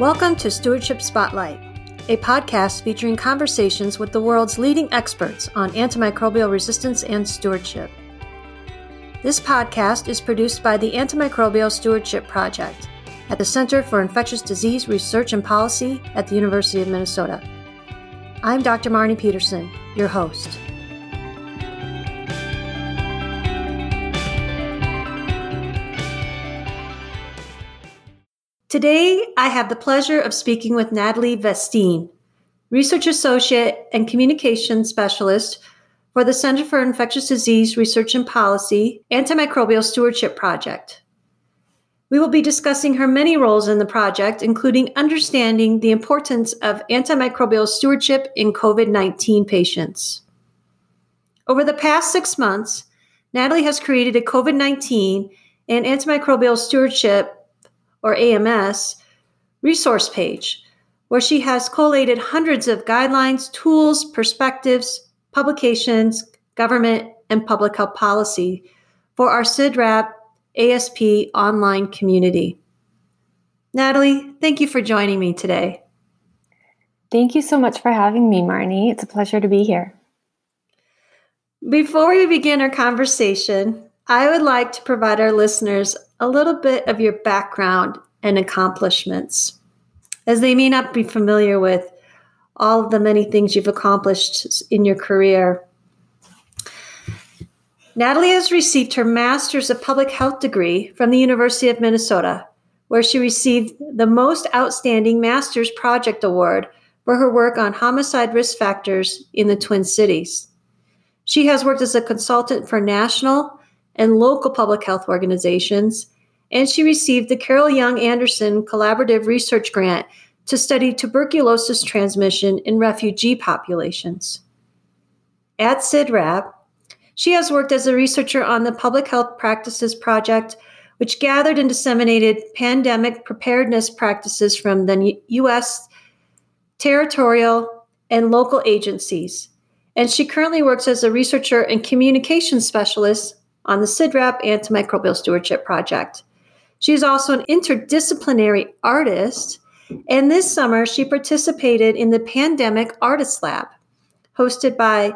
Welcome to Stewardship Spotlight, a podcast featuring conversations with the world's leading experts on antimicrobial resistance and stewardship. This podcast is produced by the Antimicrobial Stewardship Project at the Center for Infectious Disease Research and Policy at the University of Minnesota. I'm Dr. Marnie Peterson, your host. Today, I have the pleasure of speaking with Natalie Vestine, Research Associate and Communications Specialist for the Center for Infectious Disease Research and Policy Antimicrobial Stewardship Project. We will be discussing her many roles in the project, including understanding the importance of antimicrobial stewardship in COVID 19 patients. Over the past six months, Natalie has created a COVID 19 and antimicrobial stewardship or AMS, resource page, where she has collated hundreds of guidelines, tools, perspectives, publications, government, and public health policy for our CIDRAP ASP online community. Natalie, thank you for joining me today. Thank you so much for having me, Marnie. It's a pleasure to be here. Before we begin our conversation, I would like to provide our listeners a little bit of your background and accomplishments, as they may not be familiar with all of the many things you've accomplished in your career. Natalie has received her Master's of Public Health degree from the University of Minnesota, where she received the Most Outstanding Master's Project Award for her work on homicide risk factors in the Twin Cities. She has worked as a consultant for national and local public health organizations, and she received the Carol Young Anderson Collaborative Research Grant to study tuberculosis transmission in refugee populations. At CIDRAP, she has worked as a researcher on the Public Health Practices Project, which gathered and disseminated pandemic preparedness practices from the U.S. territorial and local agencies. And she currently works as a researcher and communications specialist on the CIDRAP Antimicrobial Stewardship Project. She is also an interdisciplinary artist, and this summer she participated in the Pandemic Artist Lab, hosted by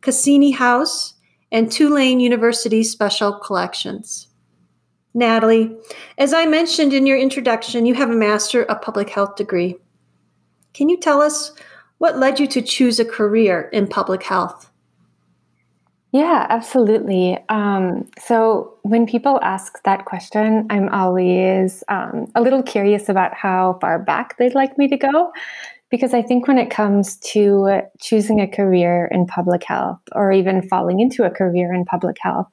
Cassini House and Tulane University Special Collections. Natalie, as I mentioned in your introduction, you have a Master of Public Health degree. Can you tell us what led you to choose a career in public health? Yeah, absolutely. Um, so when people ask that question, I'm always um, a little curious about how far back they'd like me to go. Because I think when it comes to choosing a career in public health or even falling into a career in public health,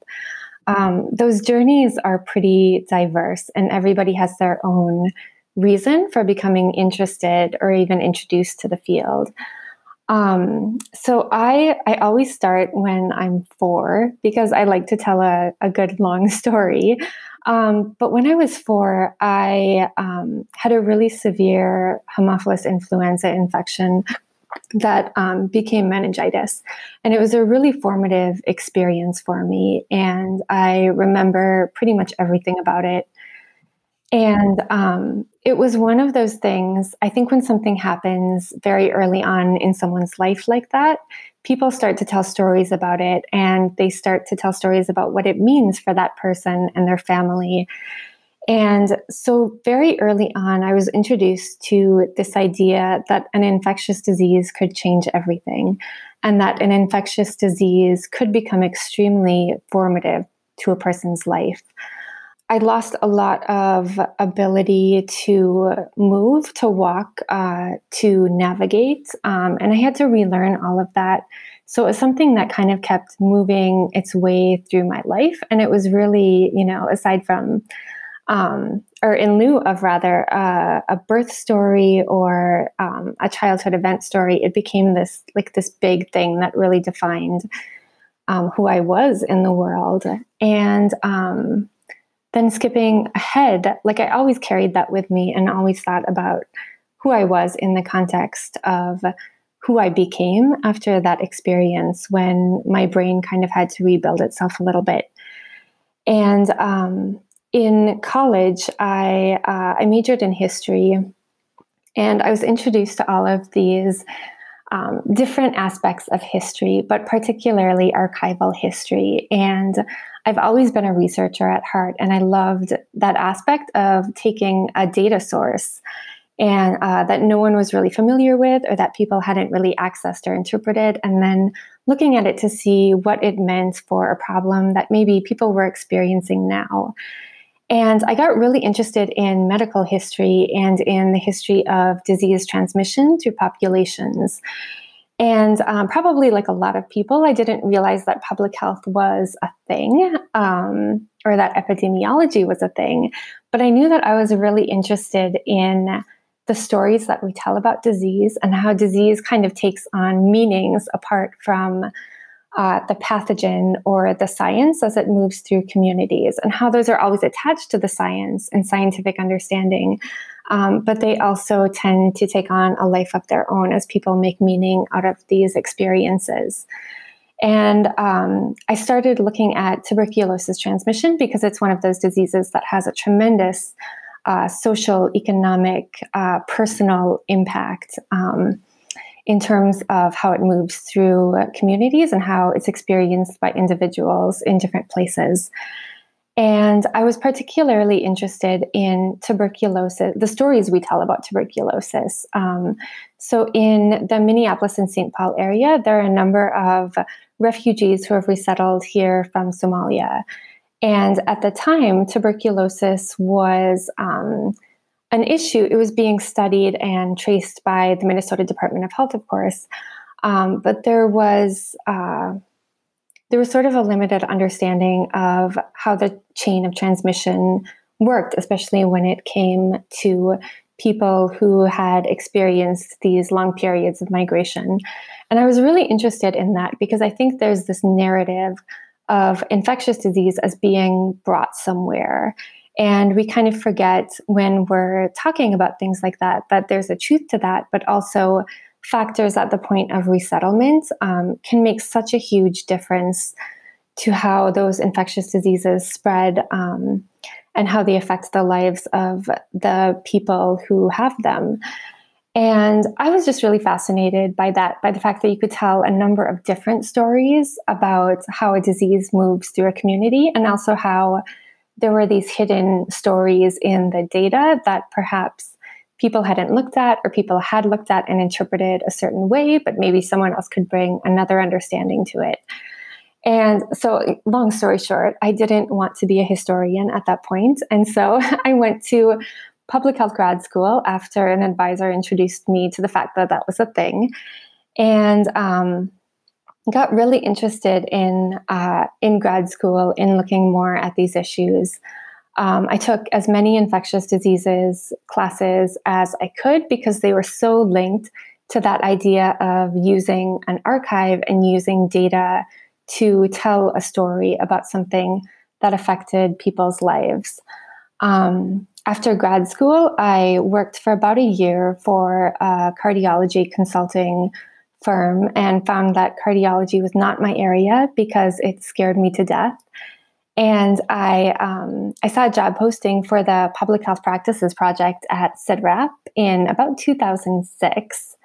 um, those journeys are pretty diverse and everybody has their own reason for becoming interested or even introduced to the field. Um, so I I always start when I'm four because I like to tell a, a good long story. Um, but when I was four, I um, had a really severe Haemophilus influenza infection that um, became meningitis. And it was a really formative experience for me. And I remember pretty much everything about it. And um, it was one of those things. I think when something happens very early on in someone's life like that, people start to tell stories about it and they start to tell stories about what it means for that person and their family. And so, very early on, I was introduced to this idea that an infectious disease could change everything, and that an infectious disease could become extremely formative to a person's life. I lost a lot of ability to move, to walk, uh, to navigate, um, and I had to relearn all of that. So it was something that kind of kept moving its way through my life, and it was really, you know, aside from, um, or in lieu of rather, uh, a birth story or um, a childhood event story, it became this like this big thing that really defined um, who I was in the world, and um, then skipping ahead, like I always carried that with me and always thought about who I was in the context of who I became after that experience when my brain kind of had to rebuild itself a little bit. And um, in college, I, uh, I majored in history And I was introduced to all of these um, different aspects of history, but particularly archival history. And I've always been a researcher at heart, and I loved that aspect of taking a data source and uh, that no one was really familiar with or that people hadn't really accessed or interpreted, and then looking at it to see what it meant for a problem that maybe people were experiencing now. And I got really interested in medical history and in the history of disease transmission through populations. And um, probably like a lot of people, I didn't realize that public health was a thing um, or that epidemiology was a thing. But I knew that I was really interested in the stories that we tell about disease and how disease kind of takes on meanings apart from uh, the pathogen or the science as it moves through communities, and how those are always attached to the science and scientific understanding. Um, but they also tend to take on a life of their own as people make meaning out of these experiences. And um, I started looking at tuberculosis transmission because it's one of those diseases that has a tremendous uh, social, economic, uh, personal impact. Um, in terms of how it moves through communities and how it's experienced by individuals in different places. And I was particularly interested in tuberculosis, the stories we tell about tuberculosis. Um, so, in the Minneapolis and St. Paul area, there are a number of refugees who have resettled here from Somalia. And at the time, tuberculosis was um, an issue. It was being studied and traced by the Minnesota Department of Health, of course, um, but there was uh, there was sort of a limited understanding of how the chain of transmission worked, especially when it came to people who had experienced these long periods of migration. And I was really interested in that because I think there's this narrative of infectious disease as being brought somewhere and we kind of forget when we're talking about things like that that there's a truth to that, but also factors at the point of resettlement um, can make such a huge difference to how those infectious diseases spread um, and how they affect the lives of the people who have them. And I was just really fascinated by that, by the fact that you could tell a number of different stories about how a disease moves through a community and also how there were these hidden stories in the data that perhaps people hadn't looked at or people had looked at and interpreted a certain way, but maybe someone else could bring another understanding to it. And so, long story short, I didn't want to be a historian at that point. And so I went to public health grad school after an advisor introduced me to the fact that that was a thing. And um, got really interested in uh, in grad school in looking more at these issues. Um, I took as many infectious diseases classes as I could because they were so linked to that idea of using an archive and using data to tell a story about something that affected people's lives. Um, after grad school, I worked for about a year for a cardiology consulting firm and found that cardiology was not my area because it scared me to death. And I, um, I saw a job posting for the Public Health Practices Project at CIDRAP in about 2006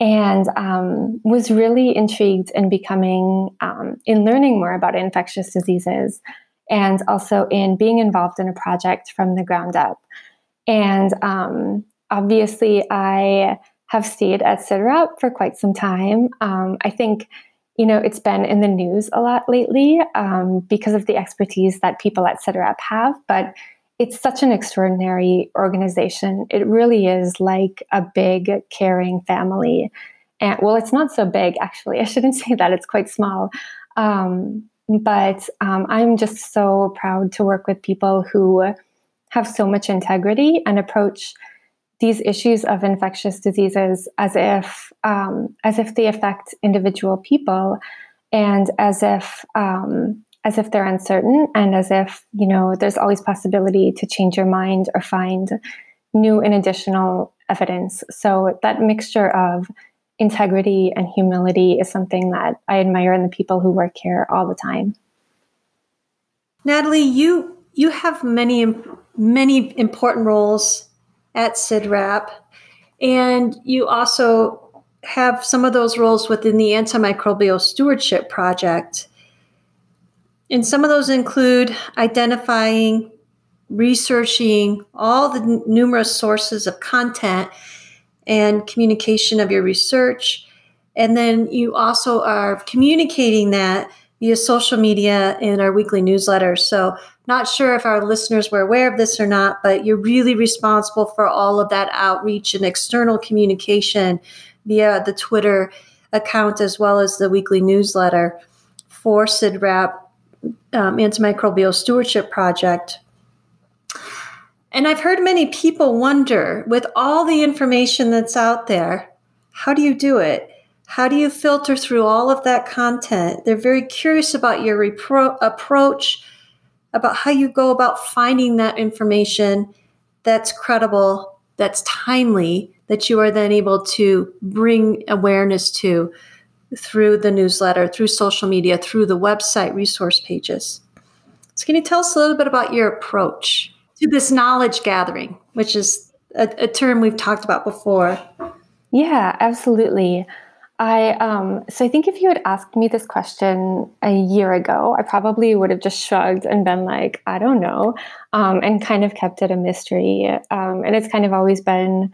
and um, was really intrigued in becoming, um, in learning more about infectious diseases and also in being involved in a project from the ground up. And um, obviously, I have stayed at CIDRAP for quite some time. Um, I think, you know, it's been in the news a lot lately um, because of the expertise that people at CIDRAP have, but it's such an extraordinary organization. It really is like a big, caring family. And well, it's not so big, actually. I shouldn't say that, it's quite small. Um, but um, I'm just so proud to work with people who have so much integrity and approach these issues of infectious diseases as if um, as if they affect individual people and as if um, as if they're uncertain and as if you know there's always possibility to change your mind or find new and additional evidence. So that mixture of integrity and humility is something that i admire in the people who work here all the time. Natalie you you have many many important roles at CIDRAP. And you also have some of those roles within the Antimicrobial Stewardship Project. And some of those include identifying, researching all the n- numerous sources of content and communication of your research. And then you also are communicating that via social media and our weekly newsletter. So, not sure if our listeners were aware of this or not, but you're really responsible for all of that outreach and external communication via the Twitter account as well as the weekly newsletter for CIDRAP um, Antimicrobial Stewardship Project. And I've heard many people wonder with all the information that's out there, how do you do it? How do you filter through all of that content? They're very curious about your repro- approach, about how you go about finding that information that's credible, that's timely, that you are then able to bring awareness to through the newsletter, through social media, through the website resource pages. So, can you tell us a little bit about your approach to this knowledge gathering, which is a, a term we've talked about before? Yeah, absolutely. I um, so I think if you had asked me this question a year ago, I probably would have just shrugged and been like, I don't know, um, and kind of kept it a mystery. Um, and it's kind of always been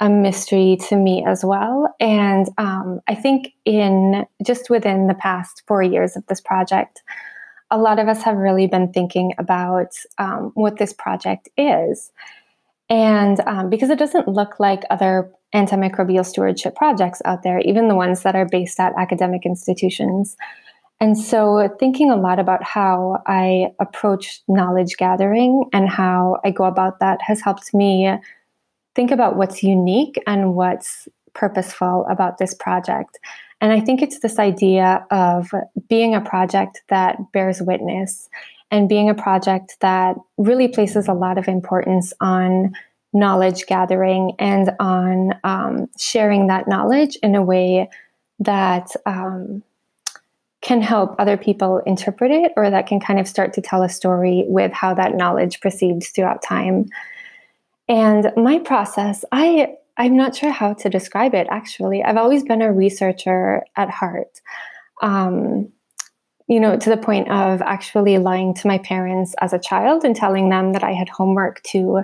a mystery to me as well. And um, I think in just within the past four years of this project, a lot of us have really been thinking about um, what this project is. And um, because it doesn't look like other antimicrobial stewardship projects out there, even the ones that are based at academic institutions. And so, thinking a lot about how I approach knowledge gathering and how I go about that has helped me think about what's unique and what's purposeful about this project. And I think it's this idea of being a project that bears witness and being a project that really places a lot of importance on knowledge gathering and on um, sharing that knowledge in a way that um, can help other people interpret it or that can kind of start to tell a story with how that knowledge proceeds throughout time. And my process, I I'm not sure how to describe it actually. I've always been a researcher at heart. Um, you know, to the point of actually lying to my parents as a child and telling them that I had homework to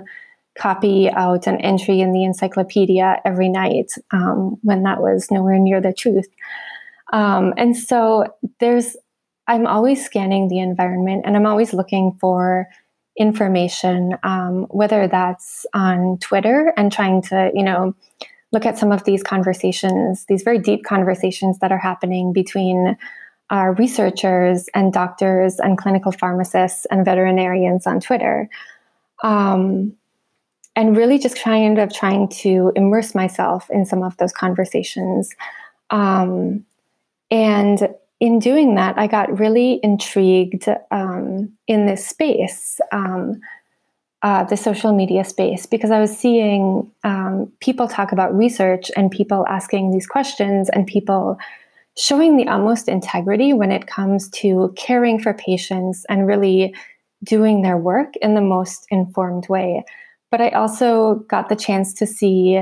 copy out an entry in the encyclopedia every night um, when that was nowhere near the truth. Um, and so there's, I'm always scanning the environment and I'm always looking for information, um, whether that's on Twitter and trying to, you know, look at some of these conversations, these very deep conversations that are happening between our researchers and doctors and clinical pharmacists and veterinarians on Twitter. Um, and really just kind of trying to immerse myself in some of those conversations. Um, and in doing that, I got really intrigued um, in this space, um, uh, the social media space, because I was seeing um, people talk about research and people asking these questions and people showing the utmost integrity when it comes to caring for patients and really doing their work in the most informed way. But I also got the chance to see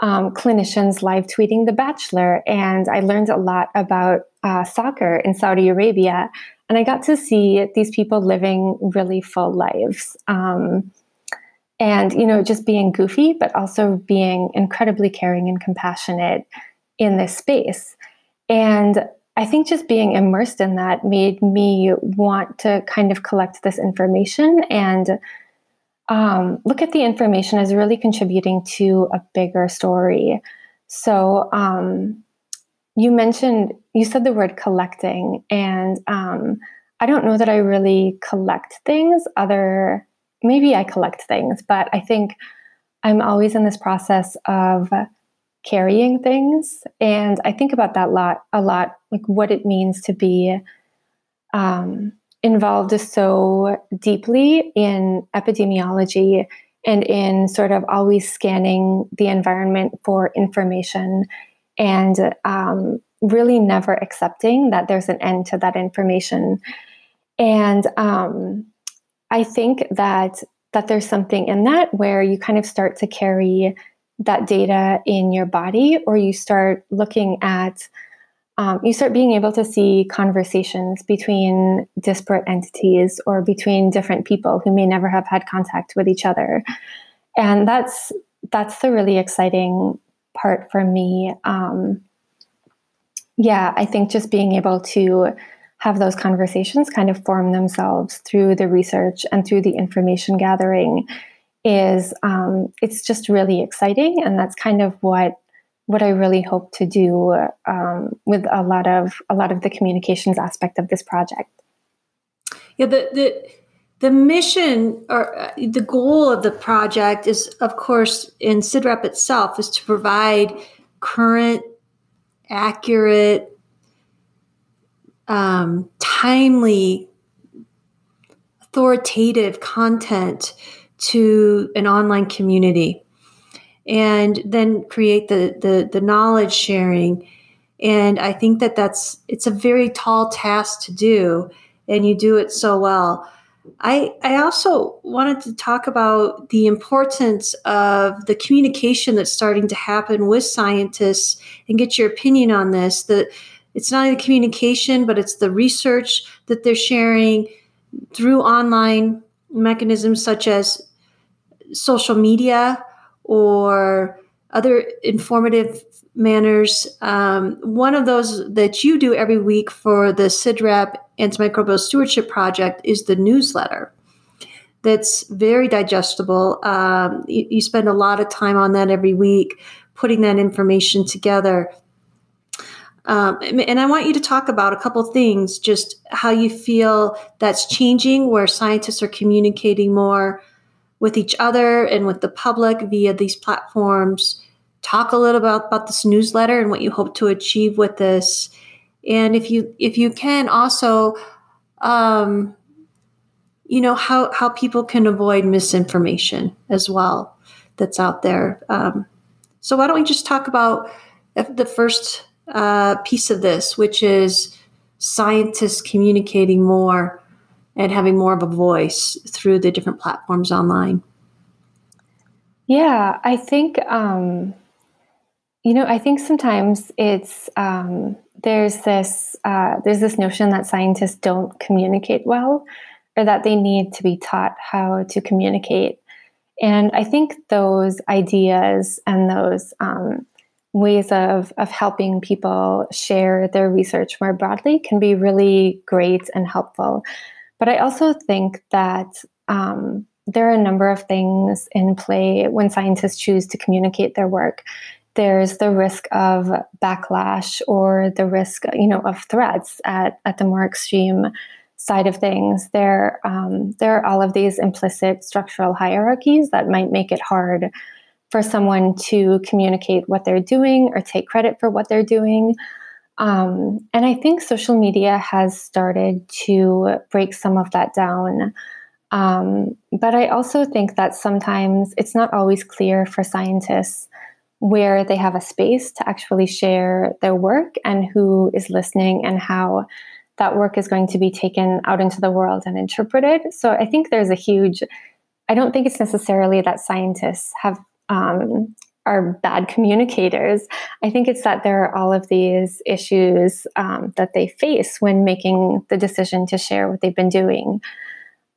um, clinicians live tweeting The Bachelor, and I learned a lot about uh, soccer in Saudi Arabia. And I got to see these people living really full lives. Um, and, you know, just being goofy, but also being incredibly caring and compassionate in this space. And I think just being immersed in that made me want to kind of collect this information and um, look at the information as really contributing to a bigger story. So, um, you mentioned, you said the word collecting, and um, I don't know that I really collect things, other, maybe I collect things, but I think I'm always in this process of carrying things. And I think about that lot a lot, like what it means to be um, involved so deeply in epidemiology and in sort of always scanning the environment for information and um, really never accepting that there's an end to that information. And um, I think that that there's something in that where you kind of start to carry that data in your body, or you start looking at um, you start being able to see conversations between disparate entities or between different people who may never have had contact with each other. And that's that's the really exciting part for me. Um, yeah i think just being able to have those conversations kind of form themselves through the research and through the information gathering is um, it's just really exciting. And that's kind of what what I really hope to do um, with a lot of a lot of the communications aspect of this project. Yeah, the the the mission or uh, the goal of the project is, of course, in CIDRAP itself, is to provide current, accurate, um, timely, authoritative content to an online community and then create the, the, the knowledge sharing. And I think that that's, it's a very tall task to do and you do it so well. I, I also wanted to talk about the importance of the communication that's starting to happen with scientists and get your opinion on this. That it's not only the communication, but it's the research that they're sharing through online mechanisms such as social media or other informative manners. Um, one of those that you do every week for the CIDRAP Antimicrobial Stewardship Project is the newsletter. That's very digestible. Um, you, you spend a lot of time on that every week, putting that information together. Um, and I want you to talk about a couple things, just how you feel that's changing, where scientists are communicating more with each other and with the public via these platforms. Talk a little about, about this newsletter and what you hope to achieve with this. And if you if you can also um, you know how how people can avoid misinformation as well that's out there. Um, so why don't we just talk about the first uh, piece of this, which is scientists communicating more and having more of a voice through the different platforms online? Yeah, I think, um, you know, I think sometimes it's, um, there's this, uh, there's this notion that scientists don't communicate well or that they need to be taught how to communicate. And I think those ideas and those um, ways of, of helping people share their research more broadly can be really great and helpful. But I also think that um, there are a number of things in play when scientists choose to communicate their work. There's the risk of backlash or the risk, you know, of threats at, at the more extreme side of things. There, um, there are all of these implicit structural hierarchies that might make it hard for someone to communicate what they're doing or take credit for what they're doing. Um, and I think social media has started to break some of that down. Um, but I also think that sometimes it's not always clear for scientists where they have a space to actually share their work and who is listening and how that work is going to be taken out into the world and interpreted. So I think there's a huge, I don't think it's necessarily that scientists have um, are bad communicators. I think it's that there are all of these issues um, that they face when making the decision to share what they've been doing.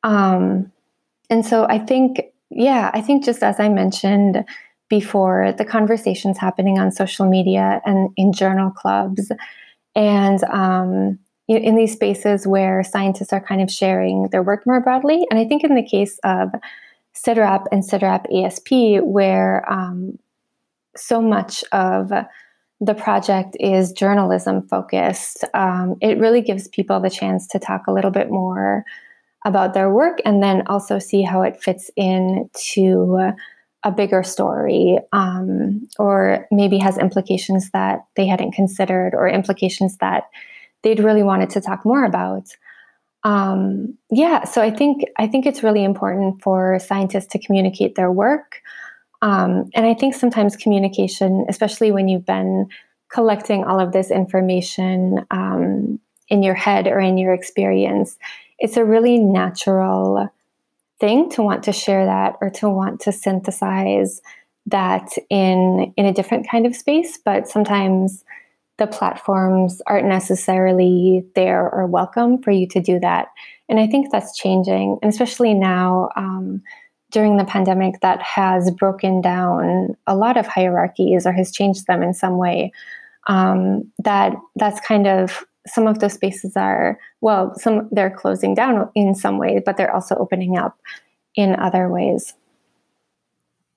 Um, and so I think, yeah, I think just as I mentioned before, the conversations happening on social media and in journal clubs and um, in these spaces where scientists are kind of sharing their work more broadly. And I think in the case of CIDRAP and CIDRAP ASP, where um, so much of the project is journalism focused, um, it really gives people the chance to talk a little bit more about their work and then also see how it fits into a bigger story um, or maybe has implications that they hadn't considered or implications that they'd really wanted to talk more about. Um, yeah so i think i think it's really important for scientists to communicate their work um, and I think sometimes communication, especially when you've been collecting all of this information um, in your head or in your experience, it's a really natural thing to want to share that or to want to synthesize that in in a different kind of space, but sometimes the platforms aren't necessarily there or welcome for you to do that. And I think that's changing, and especially now um, during the pandemic, that has broken down a lot of hierarchies or has changed them in some way. Um, that that's kind of some of those spaces are well, some they're closing down in some ways, but they're also opening up in other ways.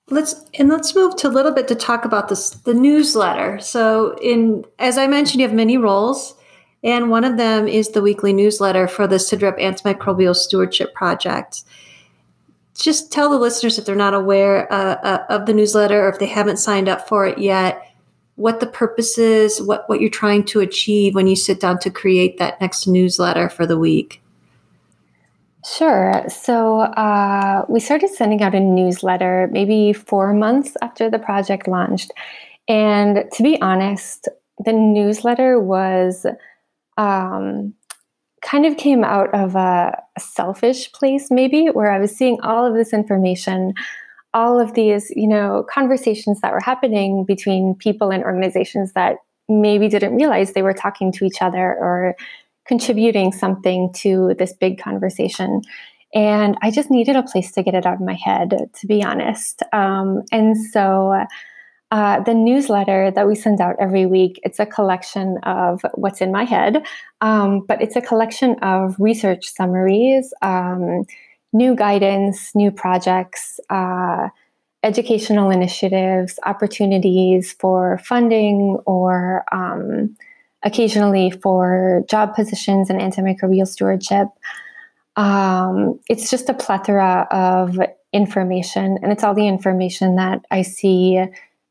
Let's and let's move to a little bit to talk about this the newsletter. So in as I mentioned, you have many roles, and one of them is the weekly newsletter for the CIDRAP Antimicrobial Stewardship Project. Just tell the listeners if they're not aware uh, uh, of the newsletter or if they haven't signed up for it yet, what the purpose is, what what you're trying to achieve when you sit down to create that next newsletter for the week. Sure. So uh, we started sending out a newsletter maybe four months after the project launched. And to be honest, the newsletter was um, kind of came out of a, selfish place, maybe, where I was seeing all of this information, all of these, you know, conversations that were happening between people and organizations that maybe didn't realize they were talking to each other or contributing something to this big conversation. And I just needed a place to get it out of my head, to be honest. Um, and so uh, the newsletter that we send out every week, it's a collection of what's in my head, um, but it's a collection of research summaries, um, new guidance, new projects, uh, educational initiatives, opportunities for funding or um, occasionally for job positions and antimicrobial stewardship. Um, it's just a plethora of information, and it's all the information that I see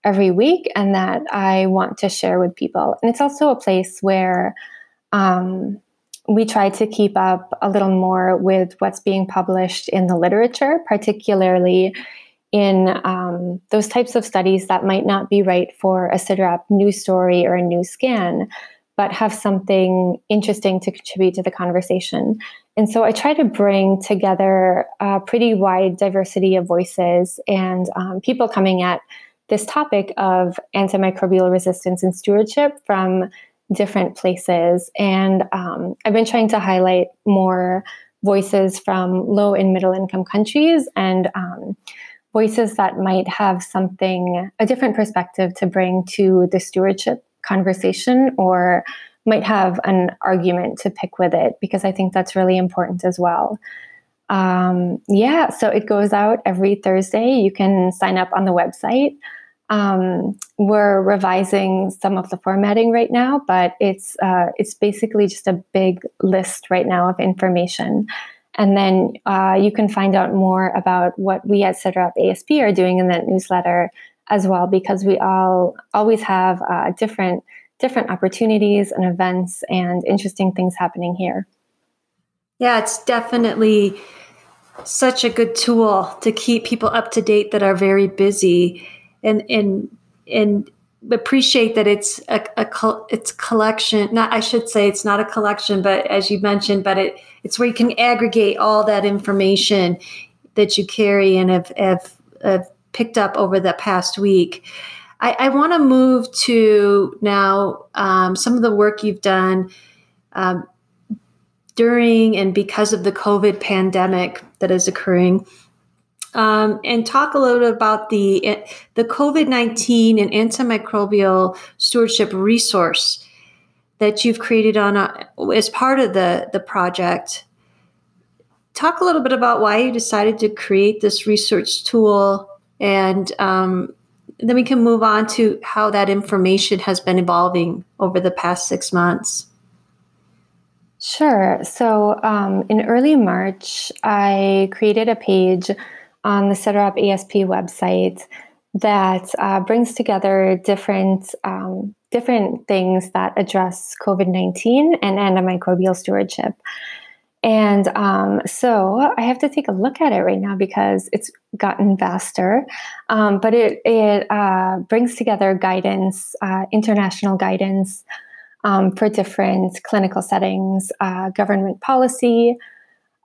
every week and that I want to share with people. And it's also a place where um, we try to keep up a little more with what's being published in the literature, particularly in um, those types of studies that might not be right for a CIDRAP news story or a news scan, but have something interesting to contribute to the conversation. And so I try to bring together a pretty wide diversity of voices and um, people coming at this topic of antimicrobial resistance and stewardship from different places. And um, I've been trying to highlight more voices from low and middle income countries and um, voices that might have something, a different perspective to bring to the stewardship conversation or might have an argument to pick with it because I think that's really important as well. Um, yeah, so it goes out every Thursday. You can sign up on the website. Um, we're revising some of the formatting right now, but it's uh, it's basically just a big list right now of information. And then uh, you can find out more about what we at CIDRAP ASP are doing in that newsletter as well because we all always have uh, different different opportunities and events and interesting things happening here. Yeah, it's definitely such a good tool to keep people up to date that are very busy and and and appreciate that it's a, a it's collection not i should say it's not a collection but as you mentioned but it it's where you can aggregate all that information that you carry and have, have, have picked up over the past week. I, I want to move to now um, some of the work you've done um, during and because of the COVID pandemic that is occurring. Um, and talk a little bit about the the COVID nineteen and antimicrobial stewardship resource that you've created on a, as part of the the project. Talk a little bit about why you decided to create this research tool and um, then we can move on to how that information has been evolving over the past six months. Sure. So um, in early March, I created a page on the CIDRAP ASP website that uh, brings together different um, different things that address COVID nineteen and antimicrobial stewardship. And um, so I have to take a look at it right now because it's gotten vaster. Um, but it, it uh, brings together guidance, uh, international guidance um, for different clinical settings, uh, government policy,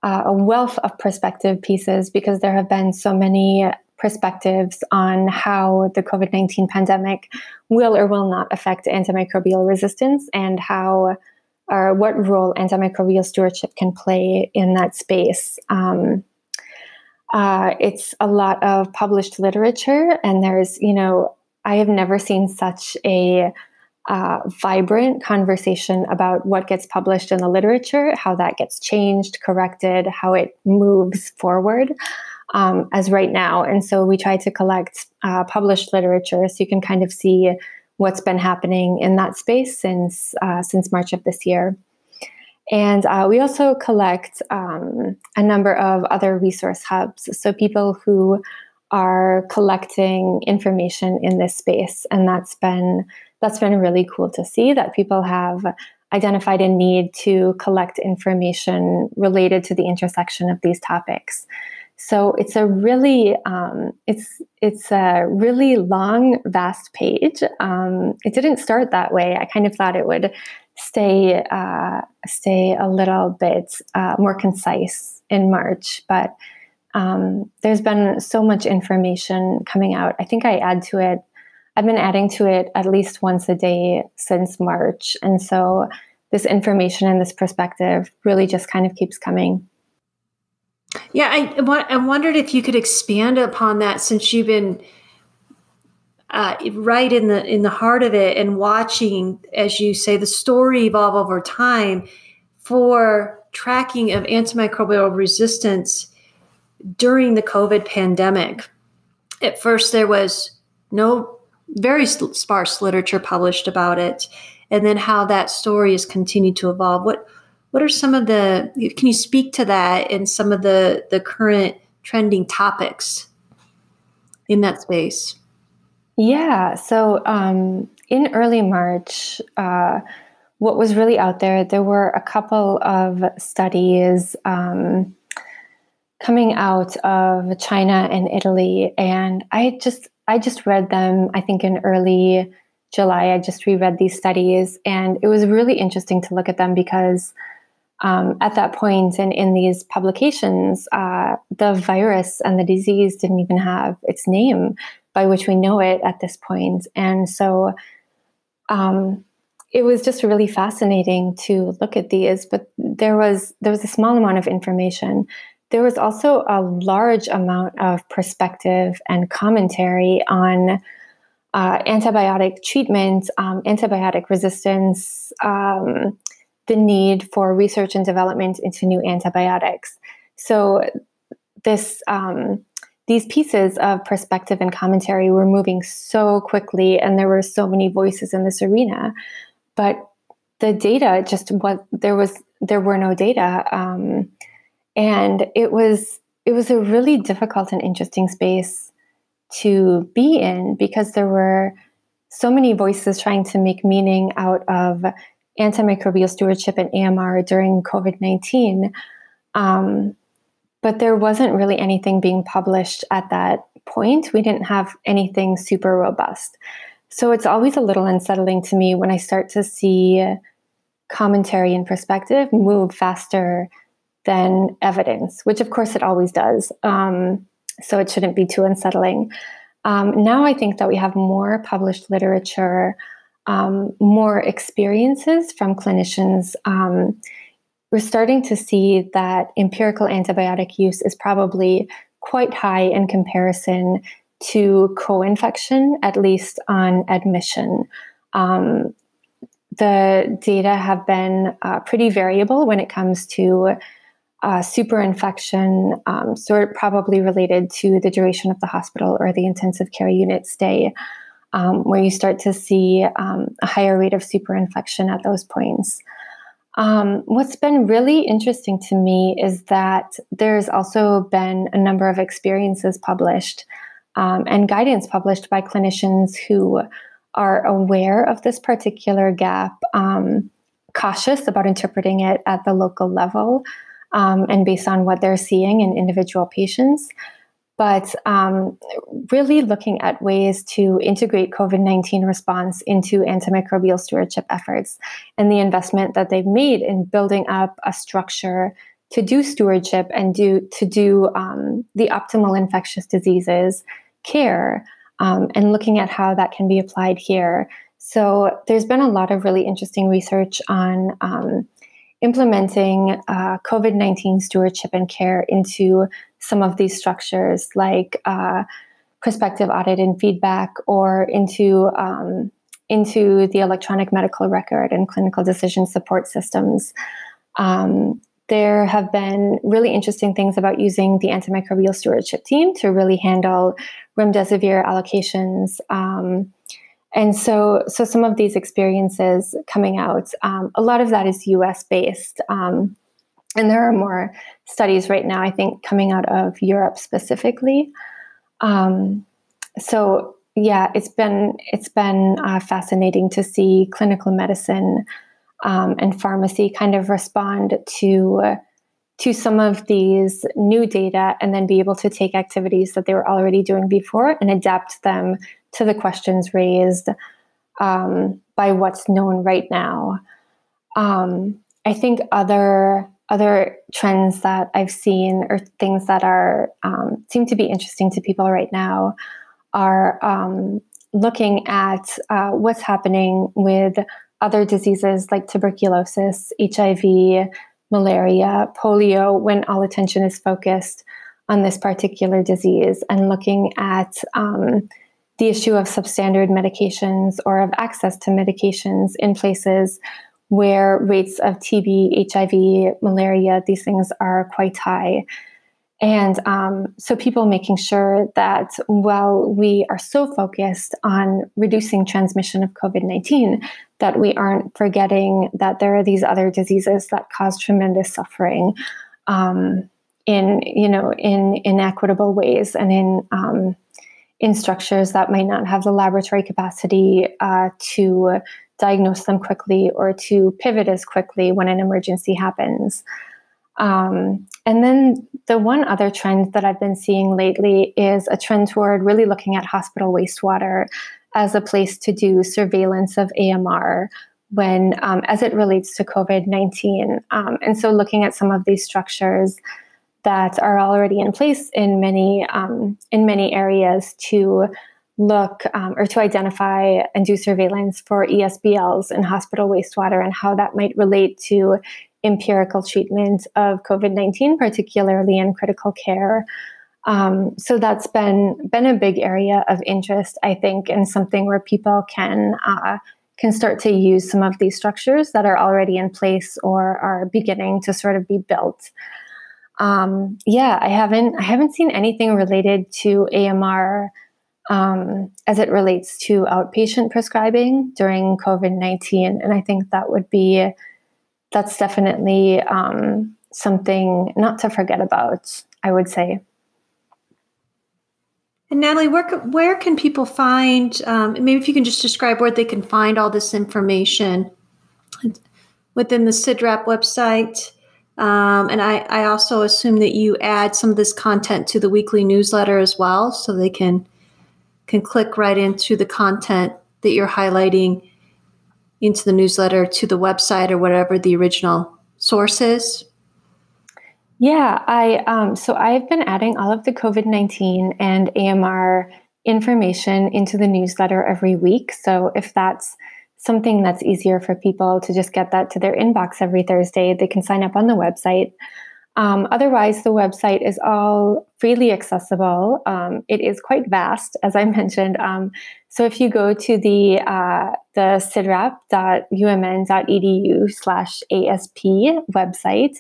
uh, a wealth of perspective pieces because there have been so many perspectives on how the COVID 19 pandemic will or will not affect antimicrobial resistance and how or what role antimicrobial stewardship can play in that space. Um, uh, it's a lot of published literature, and there's, you know, I have never seen such a uh, vibrant conversation about what gets published in the literature, how that gets changed, corrected, how it moves forward. Um, as right now. And so we try to collect uh, published literature so you can kind of see what's been happening in that space since uh, since March of this year. And uh, we also collect um, a number of other resource hubs. So people who are collecting information in this space, and that's been that's been really cool to see that people have identified a need to collect information related to the intersection of these topics. So it's a really um, it's it's a really long, vast page. Um, it didn't start that way. I kind of thought it would stay uh, stay a little bit uh, more concise in March, but um, there's been so much information coming out. I think I add to it. I've been adding to it at least once a day since March, and so this information and this perspective really just kind of keeps coming. Yeah, I, I wondered if you could expand upon that since you've been uh, right in the in the heart of it and watching, as you say, the story evolve over time for tracking of antimicrobial resistance during the COVID pandemic. At first, there was no very sparse literature published about it, and then how that story has continued to evolve. What what are some of the can you speak to that and some of the the current trending topics in that space? Yeah. So um, in early March, uh, what was really out there, there were a couple of studies um, coming out of China and Italy, and I just I just read them. I think in early July, I just reread these studies, and it was really interesting to look at them because. Um, at that point and in these publications, uh, the virus and the disease didn't even have its name by which we know it at this point. And so um, it was just really fascinating to look at these. But there was there was a small amount of information. There was also a large amount of perspective and commentary on uh, antibiotic treatment, um, antibiotic resistance, um, the need for research and development into new antibiotics. So this um, these pieces of perspective and commentary were moving so quickly and there were so many voices in this arena but the data just what there was there were no data um, and it was it was a really difficult and interesting space to be in because there were so many voices trying to make meaning out of antimicrobial stewardship and AMR during COVID 19. Um, but there wasn't really anything being published at that point. We didn't have anything super robust. So it's always a little unsettling to me when I start to see commentary and perspective move faster than evidence, which of course it always does. Um, so it shouldn't be too unsettling. Um, now I think that we have more published literature, um, more experiences from clinicians um, we're starting to see that empirical antibiotic use is probably quite high in comparison to co infection, at least on admission. Um, the data have been uh, pretty variable when it comes to superinfection, um, sort of probably related to the duration of the hospital or the intensive care unit stay, um, where you start to see um, a higher rate of superinfection at those points. Um, what's been really interesting to me is that there's also been a number of experiences published um, and guidance published by clinicians who are aware of this particular gap, um, cautious about interpreting it at the local level, um, and based on what they're seeing in individual patients but um, really looking at ways to integrate COVID 19 response into antimicrobial stewardship efforts and the investment that they've made in building up a structure to do stewardship and do to do um, the optimal infectious diseases care um, and looking at how that can be applied here. So there's been a lot of really interesting research on um, implementing uh, COVID 19 stewardship and care into some of these structures, like uh, prospective audit and feedback, or into um, into the electronic medical record and clinical decision support systems. Um, there have been really interesting things about using the antimicrobial stewardship team to really handle remdesivir allocations. Um, and so, so some of these experiences coming out, um, a lot of that is US based. Um, and there are more studies right now, I think, coming out of Europe specifically. Um, so yeah, it's been it's been uh, fascinating to see clinical medicine um, and pharmacy kind of respond to uh, to some of these new data and then be able to take activities that they were already doing before and adapt them to the questions raised um, by what's known right now. Um, I think other other trends that I've seen or things that are um, seem to be interesting to people right now are um, looking at uh, what's happening with other diseases like tuberculosis, HIV, malaria, polio, when all attention is focused on this particular disease, and looking at um, the issue of substandard medications or of access to medications in places where rates of TB, HIV, malaria, these things are quite high. And um, so, people making sure that while we are so focused on reducing transmission of COVID 19, that we aren't forgetting that there are these other diseases that cause tremendous suffering um, in, you know, in inequitable ways and in um, in structures that might not have the laboratory capacity uh, to diagnose them quickly or to pivot as quickly when an emergency happens. Um, and then the one other trend that I've been seeing lately is a trend toward really looking at hospital wastewater as a place to do surveillance of AMR when, um, as it relates to COVID 19. Um, and so looking at some of these structures that are already in place in many, um, in many areas to look um, or to identify and do surveillance for ESBLs in hospital wastewater and how that might relate to empirical treatment of COVID 19, particularly in critical care. Um, so that's been been a big area of interest, I think, and something where people can uh, can start to use some of these structures that are already in place or are beginning to sort of be built. Um, yeah, I haven't I haven't seen anything related to AMR um, as it relates to outpatient prescribing during COVID nineteen, and I think that would be that's definitely um, something not to forget about. I would say. And Natalie, where where can people find? Um, maybe if you can just describe where they can find all this information within the CIDRAP website. Um, and I, I also assume that you add some of this content to the weekly newsletter as well, so they can can click right into the content that you're highlighting into the newsletter to the website or whatever the original source is? Yeah, I um, so I've been adding all of the COVID nineteen and AMR information into the newsletter every week. So if that's something that's easier for people to just get that to their inbox every Thursday, they can sign up on the website. Um, otherwise, the website is all freely accessible. Um, it is quite vast, as I mentioned. Um, so if you go to the uh, the cidrap.umn.edu slash ASP website,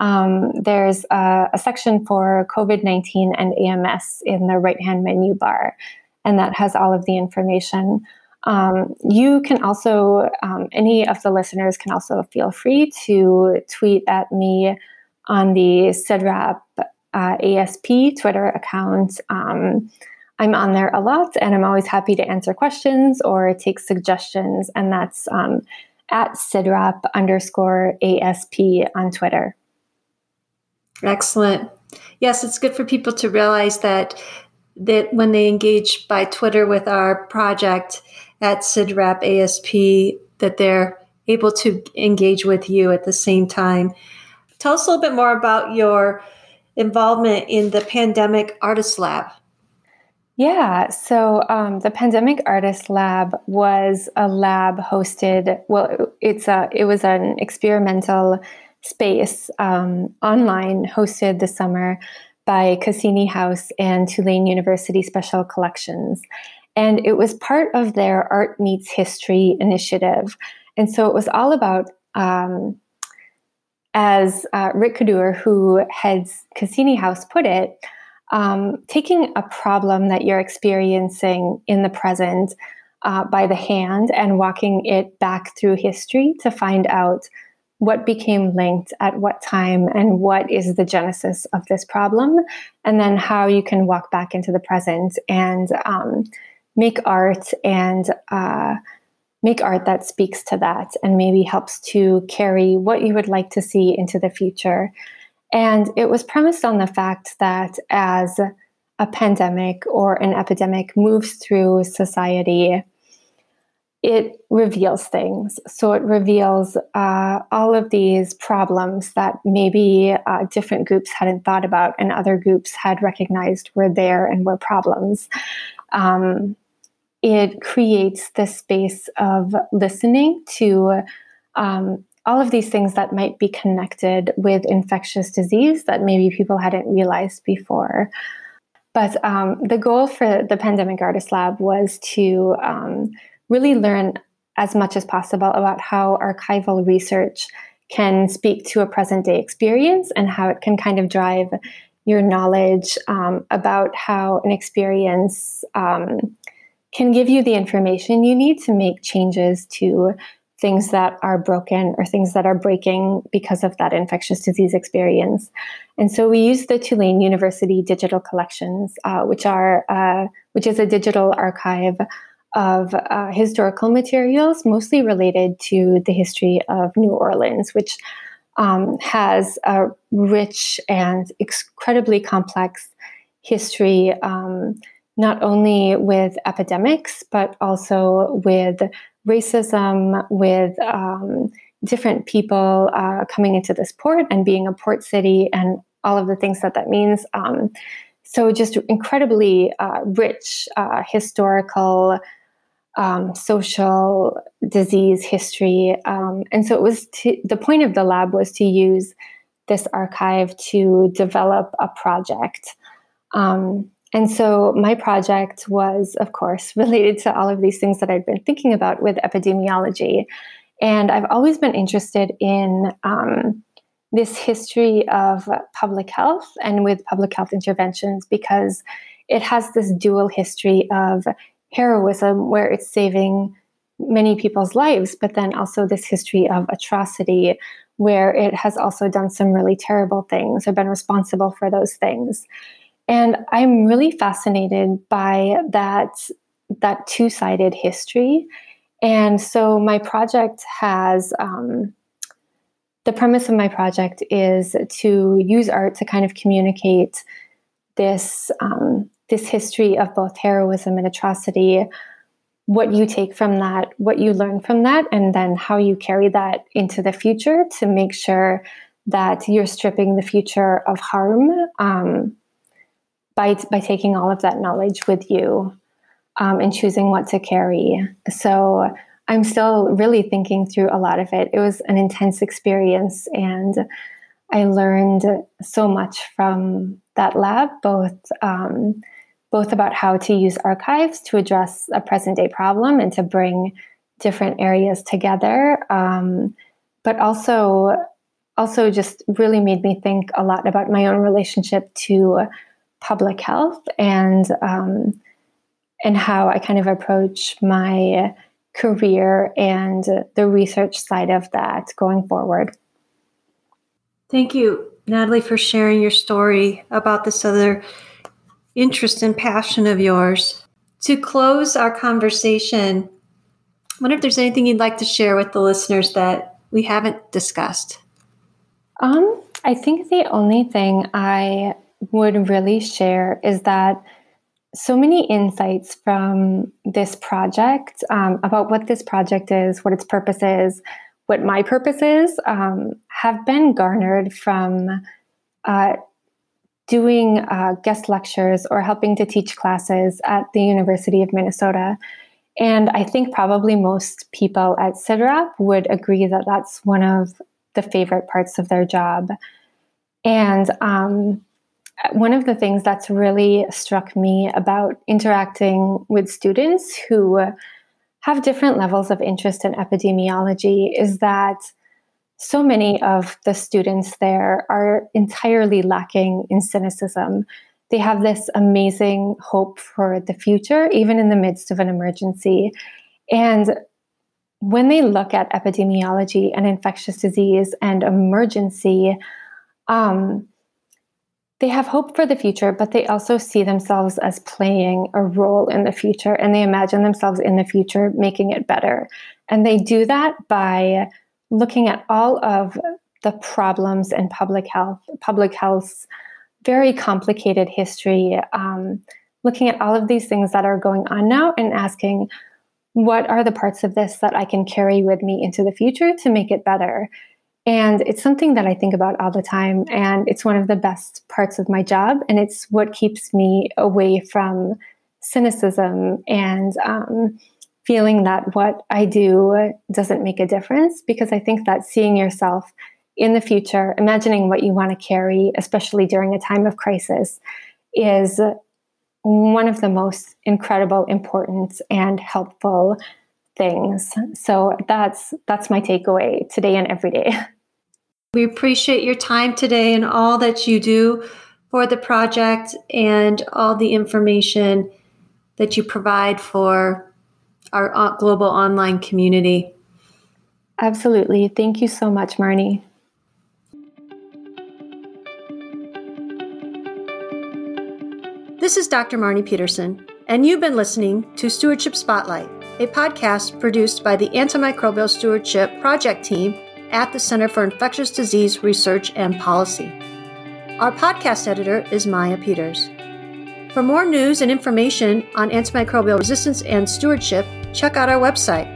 um, there's a, a, section for COVID 19 and AMS in the right hand menu bar, and that has all of the information. Um, you can also, um, any of the listeners can also feel free to tweet at me on the CIDRAP uh, ASP Twitter account. Um, I'm on there a lot and I'm always happy to answer questions or take suggestions. And that's um, at CIDRAP underscore ASP on Twitter. Excellent. Yes, it's good for people to realize that that when they engage by Twitter with our project at CIDRAP ASP, that they're able to engage with you at the same time Tell us a little bit more about your involvement in the Pandemic Artist Lab. Yeah, so um, the Pandemic Artist Lab was a lab hosted. Well, it's a it was an experimental space um, online hosted this summer by Cassini House and Tulane University Special Collections, and it was part of their Art Meets History initiative. And so it was all about um, as uh, Rick Kadur, who heads Cassini House, put it, um, taking a problem that you're experiencing in the present uh, by the hand and walking it back through history to find out what became linked at what time and what is the genesis of this problem, and then how you can walk back into the present and um, make art and uh, make art that speaks to that and maybe helps to carry what you would like to see into the future. And it was premised on the fact that as a pandemic or an epidemic moves through society, it reveals things. So it reveals uh, all of these problems that maybe uh, different groups hadn't thought about and other groups had recognized were there and were problems. Um, it creates the space of listening to um, all of these things that might be connected with infectious disease that maybe people hadn't realized before. But um, the goal for the Pandemic Artist Lab was to um, really learn as much as possible about how archival research can speak to a present day experience and how it can kind of drive your knowledge um, about how an experience um, can give you the information you need to make changes to things that are broken or things that are breaking because of that infectious disease experience. And so we use the Tulane University digital collections, uh, which are uh, which is a digital archive of uh, historical materials, mostly related to the history of New Orleans, which um, has a rich and incredibly complex history. Um, not only with epidemics, but also with racism, with um, different people uh, coming into this port and being a port city and all of the things that that means. Um, so, just incredibly uh, rich uh, historical, um, social disease history. Um, and so, it was to, the point of the lab was to use this archive to develop a project. Um, and so my project was, of course, related to all of these things that I'd been thinking about with epidemiology. And I've always been interested in um, this history of public health and with public health interventions because it has this dual history of heroism where it's saving many people's lives, but then also this history of atrocity where it has also done some really terrible things or been responsible for those things. And I'm really fascinated by that that two-sided history. And so my project has um, the premise of my project is to use art to kind of communicate this um, this history of both heroism and atrocity what you take from that what you learn from that and then how you carry that into the future to make sure that you're stripping the future of harm um, by by taking all of that knowledge with you um, and choosing what to carry. So I'm still really thinking through a lot of it. It was an intense experience, and I learned so much from that lab, both um, both about how to use archives to address a present day problem and to bring different areas together, um, but also also just really made me think a lot about my own relationship to public health and um, and how I kind of approach my career and the research side of that going forward. Thank you, Natalie, for sharing your story about this other interest and passion of yours. To close our conversation, I wonder if there's anything you'd like to share with the listeners that we haven't discussed. Um, I think the only thing I would really share is that so many insights from this project um, about what this project is, what its purpose is, what my purpose is um, have been garnered from uh, doing uh, guest lectures or helping to teach classes at the University of Minnesota. And I think probably most people at CIDRAP would agree that that's one of the favorite parts of their job. And um, one of the things that's really struck me about interacting with students who have different levels of interest in epidemiology is that so many of the students there are entirely lacking in cynicism. They have this amazing hope for the future, even in the midst of an emergency. And when they look at epidemiology and infectious disease and emergency, um, they have hope for the future, but they also see themselves as playing a role in the future and they imagine themselves in the future making it better. And they do that by looking at all of the problems in public health, public health's very complicated history, um, looking at all of these things that are going on now and asking, what are the parts of this that I can carry with me into the future to make it better? And it's something that I think about all the time. And it's one of the best parts of my job. And it's what keeps me away from cynicism and um, feeling that what I do doesn't make a difference. Because I think that seeing yourself in the future, imagining what you want to carry, especially during a time of crisis, is one of the most incredible, important, and helpful things. So that's that's my takeaway today and every day. We appreciate your time today and all that you do for the project and all the information that you provide for our uh, global online community. Absolutely. Thank you so much, Marnie. This is Dr. Marnie Peterson, and you've been listening to Stewardship Spotlight, a podcast produced by the Antimicrobial Stewardship Project team at the Center for Infectious Disease Research and Policy. Our podcast editor is Maya Peters. For more news and information on antimicrobial resistance and stewardship, check out our website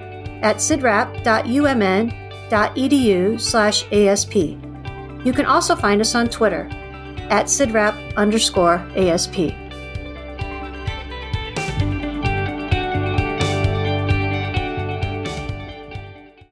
at cidrap.umn.edu slash ASP. You can also find us on Twitter at cidrap underscore ASP.